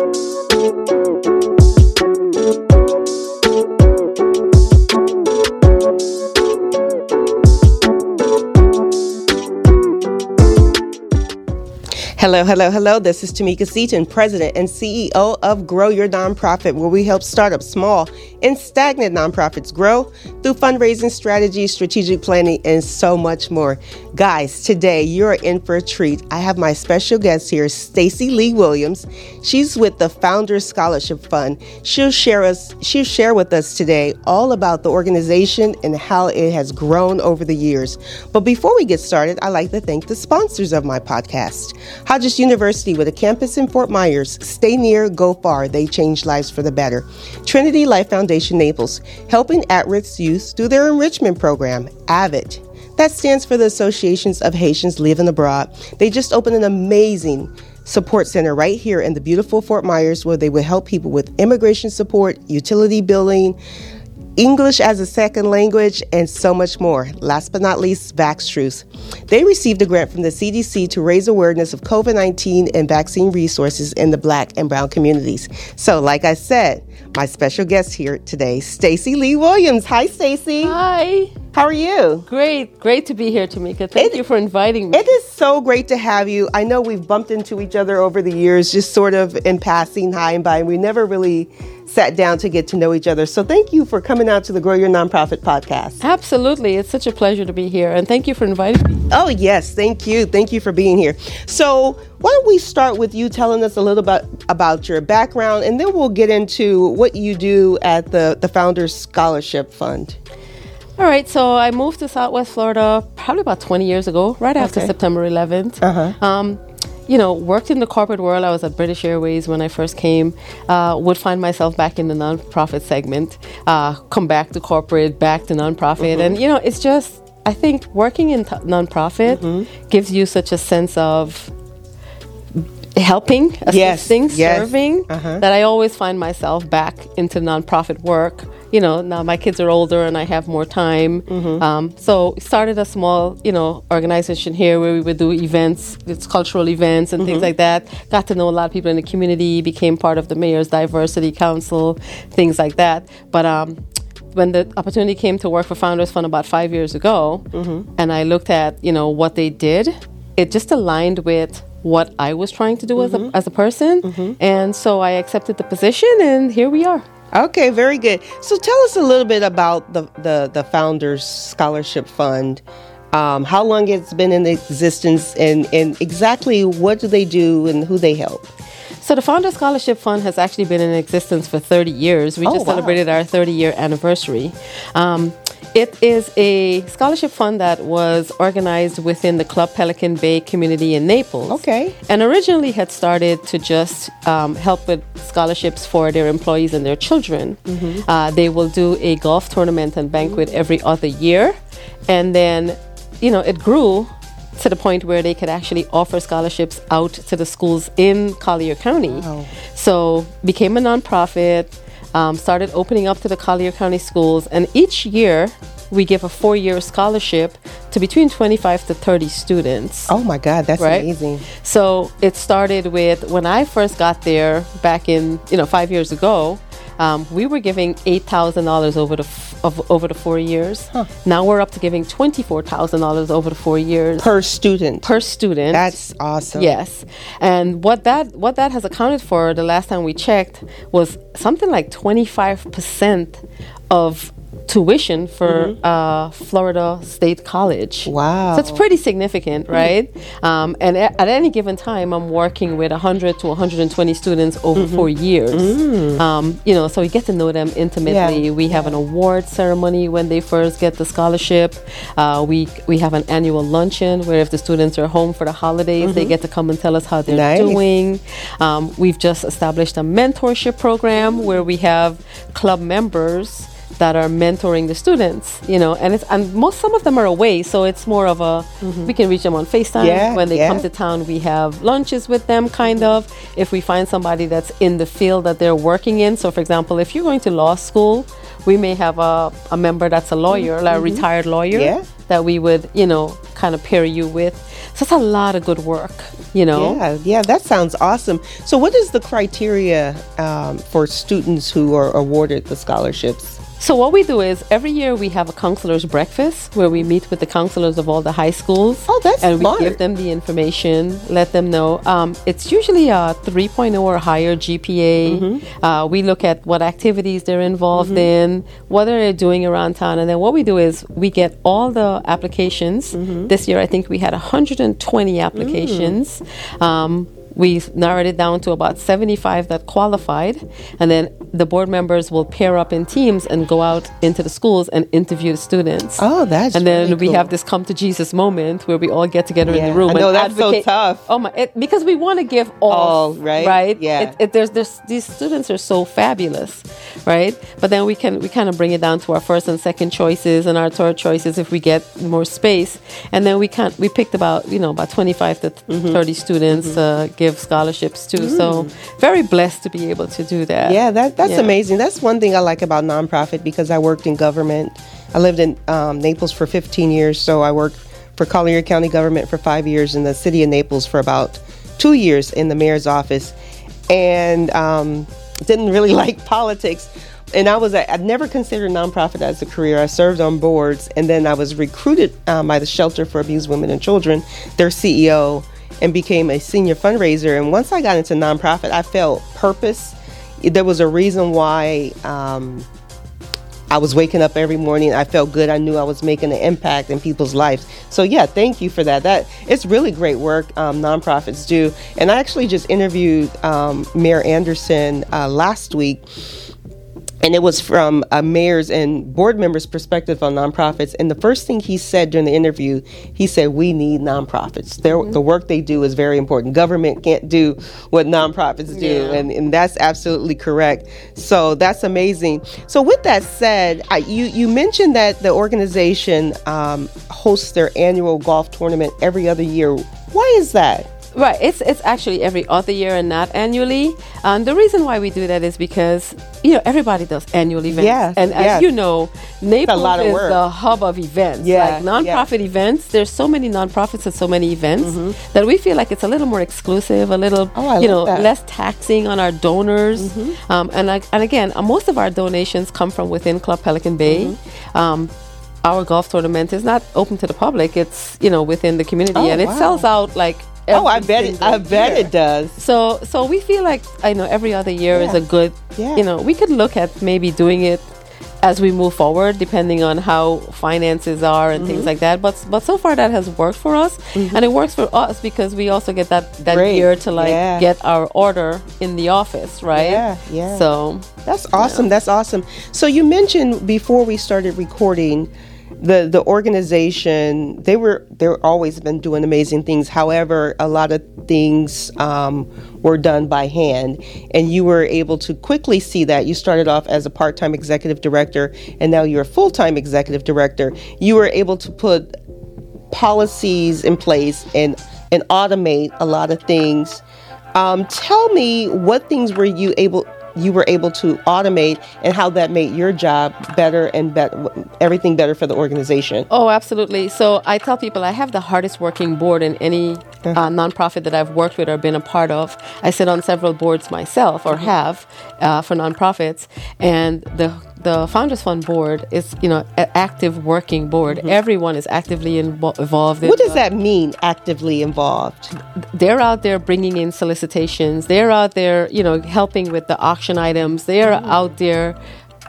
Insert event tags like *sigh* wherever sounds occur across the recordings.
Thank you. Hello, hello. This is Tamika Seaton, President and CEO of Grow Your Nonprofit, where we help startup small and stagnant nonprofits grow through fundraising strategies, strategic planning, and so much more. Guys, today you're in for a treat. I have my special guest here, Stacy Lee Williams. She's with the Founders Scholarship Fund. She'll share us she'll share with us today all about the organization and how it has grown over the years. But before we get started, I'd like to thank the sponsors of my podcast. Hodges University with a campus in Fort Myers. Stay near, go far. They change lives for the better. Trinity Life Foundation Naples, helping at risk youth through their enrichment program, AVID. That stands for the Associations of Haitians Living Abroad. They just opened an amazing support center right here in the beautiful Fort Myers where they will help people with immigration support, utility billing, English as a second language, and so much more. Last but not least, Vaxtrus. They received a grant from the CDC to raise awareness of COVID 19 and vaccine resources in the black and brown communities. So, like I said, my special guest here today, Stacy Lee Williams. Hi, Stacy. Hi. How are you? Great. Great to be here, Tamika. Thank It- you for inviting me. It is so great to have you. I know we've bumped into each other over the years, just sort of in passing, hi and by, and we never really sat down to get to know each other. So thank you for coming out to the Grow Your Nonprofit podcast. Absolutely. It's such a pleasure to be here. And thank you for inviting me. Oh, yes. Thank you. Thank you for being here. So, why don't we start with you telling us a little bit about your background, and then we'll get into what you do at the, the Founders Scholarship Fund. All right. So I moved to Southwest Florida probably about 20 years ago, right after Okay. September 11th. Uh-huh. Um, you know, worked in the corporate world. I was at British Airways when I first came. Uh, would find myself back in the nonprofit segment, uh, come back to corporate, back to nonprofit. Mm-hmm. And, you know, it's just, I think working in t- nonprofit Mm-hmm. gives you such a sense of helping, Yes, assisting, yes. serving, Uh-huh. that I always find myself back into nonprofit work. You know, now my kids are older and I have more time. Mm-hmm. Um, so started a small, you know, organization here where we would do events, it's cultural events and Mm-hmm. things like that. Got to know a lot of people in the community, became part of the mayor's diversity council, things like that. But um, when the opportunity came to work for Founders Fund about five years ago, Mm-hmm. and I looked at, you know, what they did, it just aligned with what I was trying to do as, Mm-hmm. a, as a person. And so I accepted the position, and here we are. Okay, very good. So, tell us a little bit about the, the, the Founders Scholarship Fund. Um, how long it's been in existence, and, and exactly what do they do and who they help? So the Founder Scholarship Fund has actually been in existence for 30 years. We Oh, just wow. celebrated our 30 year anniversary. Um, it is a scholarship fund that was organized within the Club Pelican Bay community in Naples. Okay. And originally had started to just um, help with scholarships for their employees and their children. Mm-hmm. Uh, they will do a golf tournament and banquet every other year. And then, you know, it grew to the point where they could actually offer scholarships out to the schools in Collier County. Wow. So became a nonprofit, um, started opening up to the Collier County schools, and each year we give a four-year scholarship to between 25 to 30 students. Oh my God, that's Right. amazing. So it started with when I first got there back in you know five years ago. Um, we were giving eight thousand dollars over the f- of, over the four years. Now we're up to giving twenty four thousand dollars over the four years Per student. per student. That's awesome. Yes, and what that what that has accounted for the last time we checked was something like twenty five percent of tuition for uh, Florida State College. Mm-hmm. Wow. So it's pretty significant, right? Um, and a- at any given time, I'm working with 100 to 120 students over Mm-hmm. four years. Um, you know, so we get to know them intimately. Yeah. We have an award ceremony when they first get the scholarship. Uh, we we have an annual luncheon where if the students are home for the holidays, they get to come and tell us how they're Nice. doing. Um, we've just established a mentorship program where we have club members that are mentoring the students, you know, and it's and most some of them are away, so it's more of a mm-hmm. we can reach them on FaceTime Yeah, when they yeah. come to town. We have lunches with them, kind of. If we find somebody that's in the field that they're working in, so for example, if you're going to law school, we may have a, a member that's a lawyer, mm-hmm. like a mm-hmm. retired lawyer. Yeah. that we would, you know, kind of pair you with. So it's a lot of good work, you know. Yeah, yeah, that sounds awesome. So, what is the criteria um, for students who are awarded the scholarships? So what we do is every year we have a counselor's breakfast where we meet with the counselors of all the high schools. Oh, that's and smart. we give them the information, let them know. Um, it's usually a 3.0 or higher GPA. Mm-hmm. Uh, we look at what activities they're involved in, what are they doing around town, and then what we do is we get all the applications. Mm-hmm. This year I think we had 120 applications. Mm. Um, we narrowed it down to about 75 that qualified and then the board members will pair up in teams and go out into the schools and interview the students Oh, that's and then really we cool. have this come to jesus moment where we all get together in the room I know and that's so tough. oh my it, because we want to give all All, right? right Yeah. it, it, there's, there's these students are so fabulous right but then we can we kind of bring it down to our first and second choices and our third choices if we get more space and then we can we picked about you know about 25 to Mm-hmm. 30 students uh, give scholarships to so very blessed to be able to do that Mm. Yeah, that, that's Yeah. amazing. That's one thing I like about nonprofit because I worked in government. I lived in um, Naples for 15 years, so I worked for Collier County government for five years in the city of Naples for about two years in the mayor's office, and um, didn't really *laughs* like politics. And I was I'd never considered nonprofit as a career. I served on boards, and then I was recruited um, by the Shelter for Abused Women and Children, their CEO, and became a senior fundraiser. And once I got into nonprofit, I felt purpose. There was a reason why um, I was waking up every morning. I felt good. I knew I was making an impact in people's lives. So yeah, thank you for that. That it's really great work um, nonprofits do. And I actually just interviewed um, Mayor Anderson uh, last week and it was from a mayor's and board members' perspective on nonprofits. And the first thing he said during the interview, he said, "We need nonprofits. Their, The work they do is very important. Government can't do what nonprofits do, Yeah. and, and that's absolutely correct. So that's amazing. So with that said, I, you you mentioned that the organization um, hosts their annual golf tournament every other year. Why is that? Right. It's it's actually every other year and not annually. Um, the reason why we do that is because you know everybody does annual events, Yeah, and as yeah. you know, Naples is the hub of events. Yeah, like nonprofit events. There's so many nonprofits and so many events that we feel like it's a little more exclusive, a little Mm-hmm. Oh, you know that. Mm-hmm. less taxing on our donors. Um, and like, and again, uh, most of our donations come from within Club Pelican Bay. Mm-hmm. Um, our golf tournament is not open to the public. It's you know within the community, Oh, and it wow. sells out like. Oh, I bet it. I bet year. it does. So so we feel like I know every other year is a good Yeah. you know, we could look at maybe doing it as we move forward depending on how finances are and Mm-hmm. things like that. But but so far that has worked for us and it works for us because we also get that that Great. year to like Yeah. get our order in the office, right? Yeah, yeah. So That's awesome. That's awesome. So you mentioned before we started recording the the organization they were they're always been doing amazing things. However a lot of things um, were done by hand. And you were able to quickly see that. You started off as a part-time executive director and now you're a full-time executive director. You were able to put policies in place and and automate a lot of things. Um, tell me what things were you able you were able to automate and how that made your job better and better everything better for the organization Oh, absolutely. So I tell people I have the hardest working board in any uh, nonprofit that I've worked with or been a part of. I sit on several boards myself or have uh, for nonprofits, and the the Founders Fund board is you know an active working board. Mm-hmm. Everyone is actively invo- involved. in what does the- that mean actively involved they're out there bringing in solicitations. They're out there, you know, helping with the auction items. They're mm-hmm. out there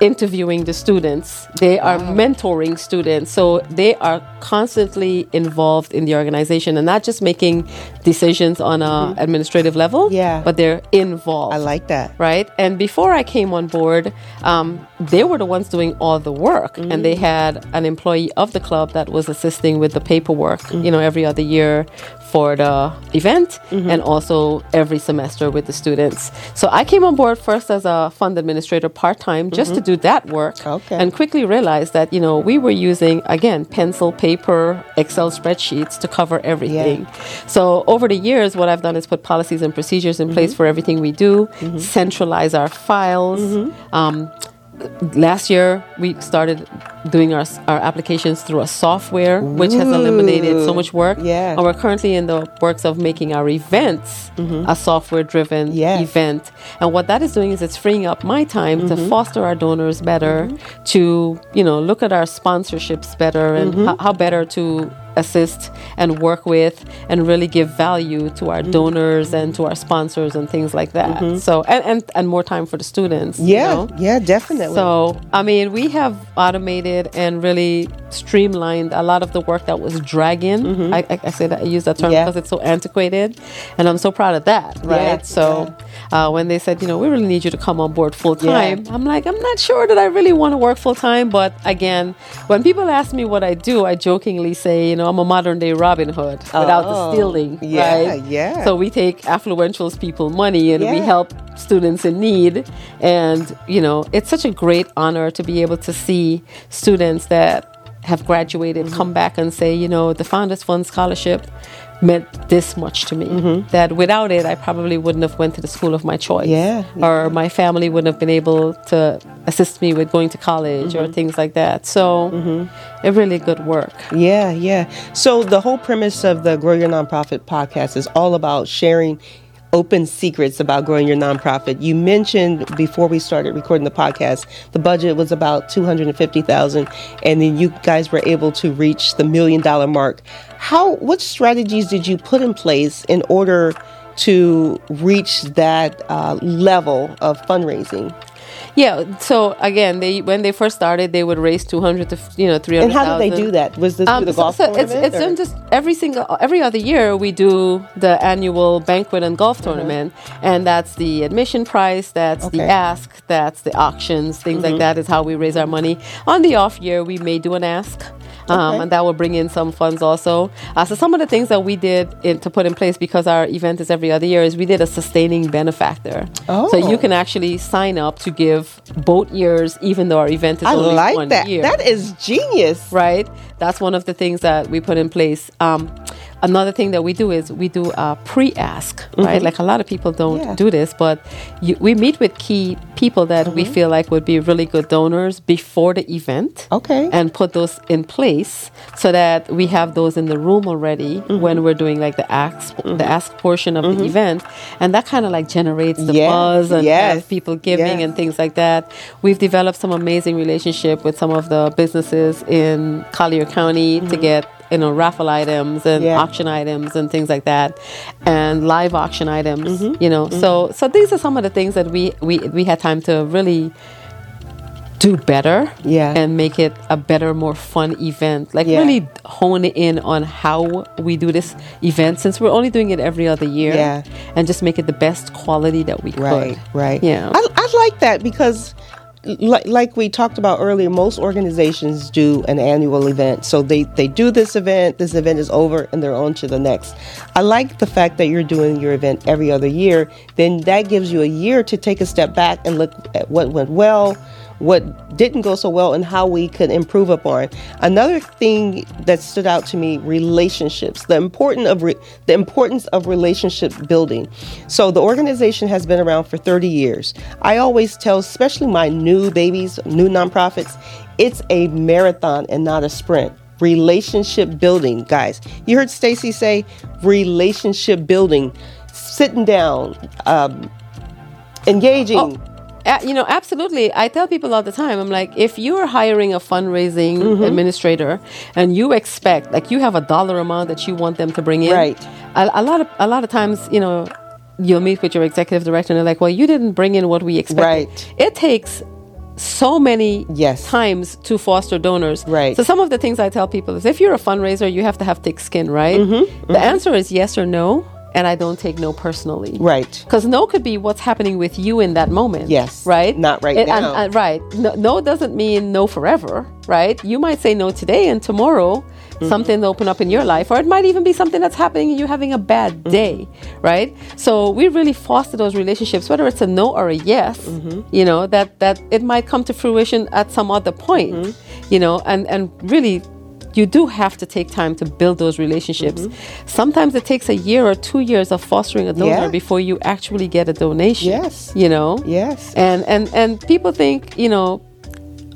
interviewing the students. They are mentoring students. So they are constantly involved in the organization and not just making decisions on a mm-hmm. administrative level, Yeah. but they're involved i like that right? And before I came on board, um, they were the ones doing all the work, and they mm-hmm. had an employee of the club that was assisting with the paperwork, you mm-hmm. know, every other year for the event, mm-hmm. and also every semester with the students. So I came on board first as a fund administrator part time, just to mm-hmm. do that work, Okay. and quickly realized that you know we were using again pencil, paper, Excel spreadsheets to cover everything. So over the years, what I've done is put policies and procedures in place mm-hmm. for everything we do, centralize our files. Um, last year we started doing our, our applications through a software which has eliminated so much work Yeah. and we're currently in the works of making our events a software driven Mm-hmm. Yes. event and what that is doing is it's freeing up my time to Mm-hmm. foster our donors better to you know look at our sponsorships better and Mm-hmm. how, how better to assist and work with and really give value to our Mm-hmm. donors and to our sponsors and things like that so and, and and more time for the students you Yeah, know? yeah, definitely. So, I mean, we have automated and really streamlined a lot of the work that was dragging. I, I, I say that I use that term Mm-hmm. Yeah. because it's so antiquated, and I'm so proud of that, right? Yeah, so, uh, when they said, you know, we really need you to come on board full Yeah. time, I'm like, I'm not sure that I really want to work full time. But again, when people ask me what I do, I jokingly say, you know, I'm a modern day Robin Hood without the Oh, stealing, yeah, right? yeah. So we take affluential people money and we help students in need and you know it's such a great honor to be able to see students that have graduated Mm-hmm. come back and say you know the founders fund scholarship meant this much to me Mm-hmm. that without it i probably wouldn't have went to the school of my choice Yeah, or my family wouldn't have been able to assist me with going to college Mm-hmm. or things like that so it really good work Yeah, yeah. So the whole premise of the Grow Your Nonprofit podcast is all about sharing open secrets about growing your nonprofit. You mentioned before we started recording the podcast, the budget was about 250,000 and then you guys were able to reach the million dollar mark. How what strategies did you put in place in order to reach that uh, level of fundraising? Yeah so again they when they first started they would raise 200 to you know 300 And how did they do that? Was this through the Um, so- golf so it's, tournament? it's done just every single every other year we do the annual banquet and golf tournament and that's the admission price that's the ask that's the auctions things like that is how we raise our money. On the off year we may do an ask um, Okay. and that will bring in some funds also uh, so some of the things that we did in, to put in place because our event is every other year is we did a sustaining benefactor Oh. so you Oh. can actually sign up to give both years even though our event is I only like one that. year That is genius. right? That's one of the things that we put in place. Um, another thing that we do is we do a pre-ask, right? Mm-hmm. Like a lot of people don't Yeah. do this, but you, we meet with key people that we mm-hmm. feel like would be really good donors before the event. Okay. And put those in place so that we have those in the room already mm-hmm. when we're doing like the ask the ask portion of the event, and that kind of like generates the Yeah. buzz and Yes. people giving Yes. and things like that. We've developed some amazing relationship with some of the businesses in Collier County to get you know raffle items and Yeah. auction items and things like that, and live auction items. Mm-hmm. You know, mm-hmm. so so these are some of the things that we we we had time to really do better Yeah. and make it a better more fun event like Yeah. really hone in on how we do this event since we're only doing it every other year Yeah. and just make it the best quality that we Right, could right. Yeah. I, I like that because, like, like we talked about earlier, most organizations do an annual event. So they, they do this event, this event is over, and they're on to the next. I like the fact that you're doing your event every other year. Then that gives you a year to take a step back and look at what went well, what didn't go so well, and how we could improve upon. Another thing that stood out to me: relationships. The important of re- the importance of relationship building. So the organization has been around for 30 years. I always tell, especially my new babies, new nonprofits, it's a marathon and not a sprint. Relationship building, guys. You heard Stacy say relationship building, sitting down, um, engaging. Oh, Uh, you know, absolutely. I tell people all the time, I'm like, if you're hiring a fundraising Mm-hmm. administrator and you expect, like, you have a dollar amount that you want them to bring in, Right. A, a lot of a lot of times, you know, you'll meet with your executive director and they're like, well, you didn't bring in what we expected. Right. It takes so many Yes. times to foster donors. Right. So some of the things I tell people is, if you're a fundraiser, you have to have thick skin, right? Mm-hmm. The answer is yes or no, and I don't take no personally. Right. Because no could be what's happening with you in that moment. Yes. Right? Not right It- now. and- right. No, no doesn't mean no forever, right? You might say no today and tomorrow Mm-hmm. something open up in your life, or it might even be something that's happening and you're having a bad Mm-hmm. day, right? So we really foster those relationships, whether it's a no or a yes, Mm-hmm. you know, that, that it might come to fruition at some other point, Mm-hmm. you know, and, and really you do have to take time to build those relationships. Sometimes it takes a year or two years of fostering a donor Mm-hmm. Yeah. before you actually get a donation. Yes. You know? Yes. And and and people think, you know,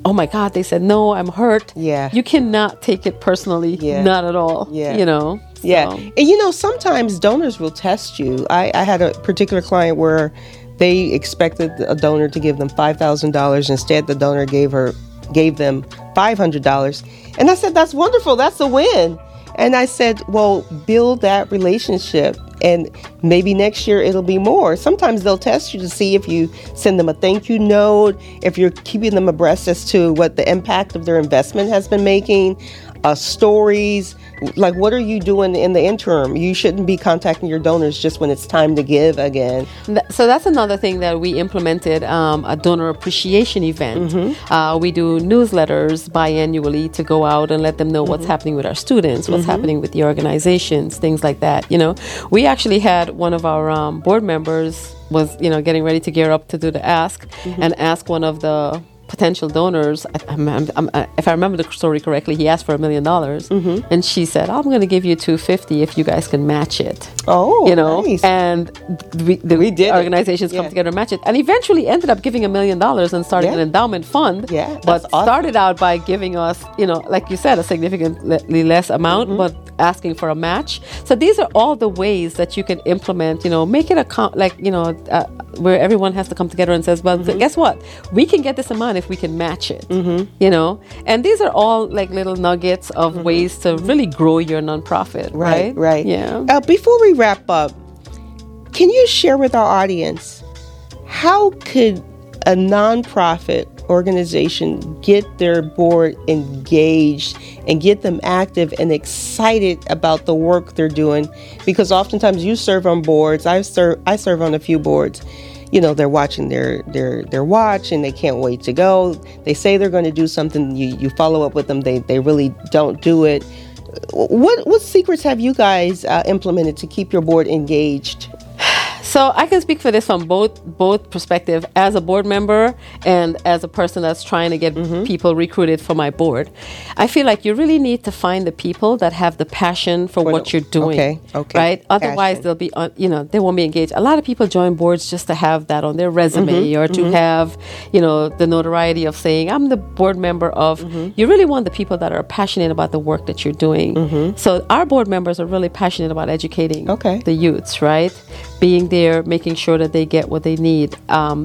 oh my God, they said, no, I'm hurt. Yeah. You cannot take it personally. Yeah. Not at all. Yeah. You know? Yeah. And you know, sometimes donors will test you. I, I had a particular client where they expected a donor to give them $5,000. Instead, the donor gave her gave them $500. And I said, that's wonderful. That's a win. And I said, well, build that relationship and maybe next year it'll be more. Sometimes they'll test you to see if you send them a thank you note, if you're keeping them abreast as to what the impact of their investment has been making, uh, stories. Like, what are you doing in the interim? You shouldn't be contacting your donors just when it's time to give again. So that's another thing that we implemented um, a donor appreciation event. Mm-hmm. Uh, we do newsletters biannually to go out and let them know Mm-hmm. what's happening with our students, what's happening with the organizations, things like that. You know, we actually had one of our um, board members was you know getting ready to gear up to do the ask Mm-hmm. and ask one of the potential donors I, I'm, I'm, I'm, if i remember the story correctly he asked for a million dollars Mm-hmm. and she said i'm going to give you 250 if you guys can match it Oh, you know nice. and we, the We did it. organizations come Yeah. together and match it and eventually ended up giving a million dollars and starting Yeah. an endowment fund Yeah, but awesome. started out by giving us you know like you said a significantly less amount Mm-hmm. but asking for a match so these are all the ways that you can implement you know make it a com- like you know uh, where everyone has to come together and says well Mm-hmm. guess what we can get this amount if we can match it you know and these are all like little nuggets of ways to really grow your nonprofit right Mm-hmm. Right, right. yeah Uh, before we wrap up, can you share with our audience how could a nonprofit organization get their board engaged and get them active and excited about the work they're doing? Because oftentimes you serve on boards. I serve. I serve on a few boards. You know, they're watching their their their watch and they can't wait to go. They say they're going to do something. You you follow up with them. They they really don't do it. What what secrets have you guys uh, implemented to keep your board engaged? So I can speak for this from both both perspective as a board member and as a person that's trying to get Mm-hmm. people recruited for my board. I feel like you really need to find the people that have the passion for what the- you're doing. okay, okay, Right? Otherwise, passion. they'll be on, you know they won't be engaged. A lot of people join boards just to have that on their resume Mm-hmm, or to have you know the notoriety of saying I'm the board member of. Mm-hmm. You really want the people that are passionate about the work that you're doing. So our board members are really passionate about educating Mm-hmm. Okay. the youths, right? Being there, making sure that they get what they need um,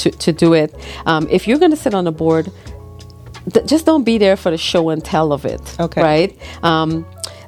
to, to do it. Um, if you're going to sit on a board, th- just don't be there for the show and tell of it, Okay. right? Um,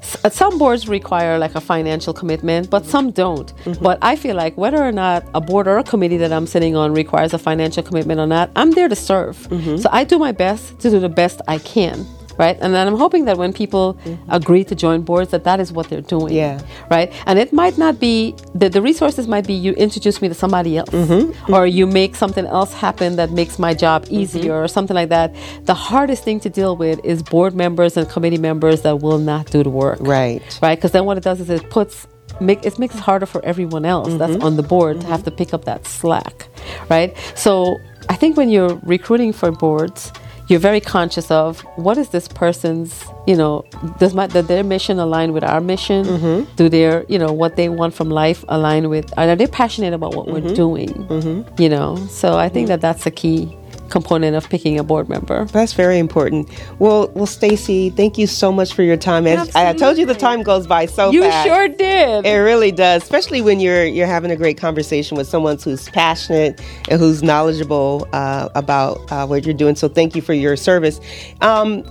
s- some boards require like a financial commitment, but some don't. Mm-hmm. But I feel like whether or not a board or a committee that I'm sitting on requires a financial commitment or not, I'm there to serve. Mm-hmm. So I do my best to do the best I can. Right, and then I'm hoping that when people mm-hmm. agree to join boards, that that is what they're doing Yeah. right? And it might not be the, the resources might be you introduce me to somebody else, Mm-hmm. mm-hmm. or you make something else happen that makes my job mm-hmm. easier, or something like that. The hardest thing to deal with is board members and committee members that will not do the work, Right. Right? Because then what it does is it puts make it makes it harder for everyone else that's on the board to have to pick up that slack, right? So I think when you're recruiting for boards you're very conscious of what is this person's you know does my does their mission align with our mission? Mm-hmm. Do their you know what they want from life align with are they passionate about what we're mm-hmm. doing? Mm-hmm. You know? So i think mm. that that's a key component of picking a board member That's very important. Well, well, Stacy, thank you so much for your time. As I told you, the time goes by so you fast. sure did It really does, especially when you're you're having a great conversation with someone who's passionate and who's knowledgeable uh, about uh, what you're doing. So thank you for your service. Um,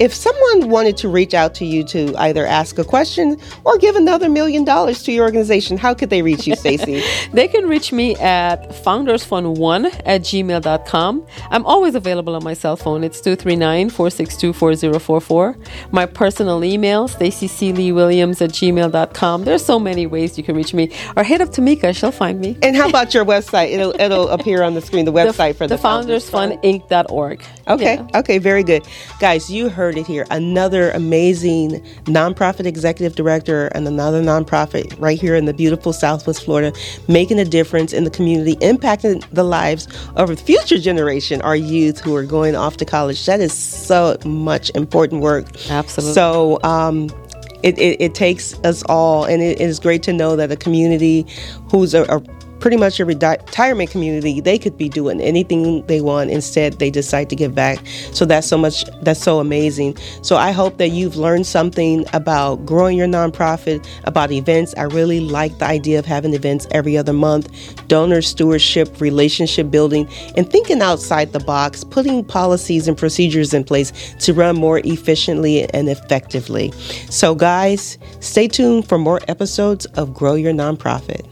if someone wanted to reach out to you to either ask a question or give another million dollars to your organization, how could they reach you, Stacy? *laughs* They can reach me at foundersfund1 at gmail.com. I'm always available on my cell phone. It's 239 462 4044. My personal email, stacycleewilliams at gmail.com. There's so many ways you can reach me. Or hit up Tamika, she'll find me. and how about your website? It'll *laughs* it'll appear on the screen. The website for the, the foundersfundinc.org. Okay. Yeah. Okay. Very good. Guys, you heard it here. Another amazing nonprofit executive director and another nonprofit right here in the beautiful Southwest Florida, making a difference in the community, impacting the lives of the future generation, our youth who are going off to college. That is so much important work. Absolutely. So, um, it, it, it takes us all, and it is great to know that a community who's a, a pretty much a retirement community, they could be doing anything they want. Instead, they decide to give back. So that's so much, that's so amazing. So I hope that you've learned something about growing your nonprofit, about events. I really like the idea of having events every other month, donor stewardship, relationship building, and thinking outside the box, putting policies and procedures in place to run more efficiently and effectively. So, guys, stay tuned for more episodes of Grow Your Nonprofit.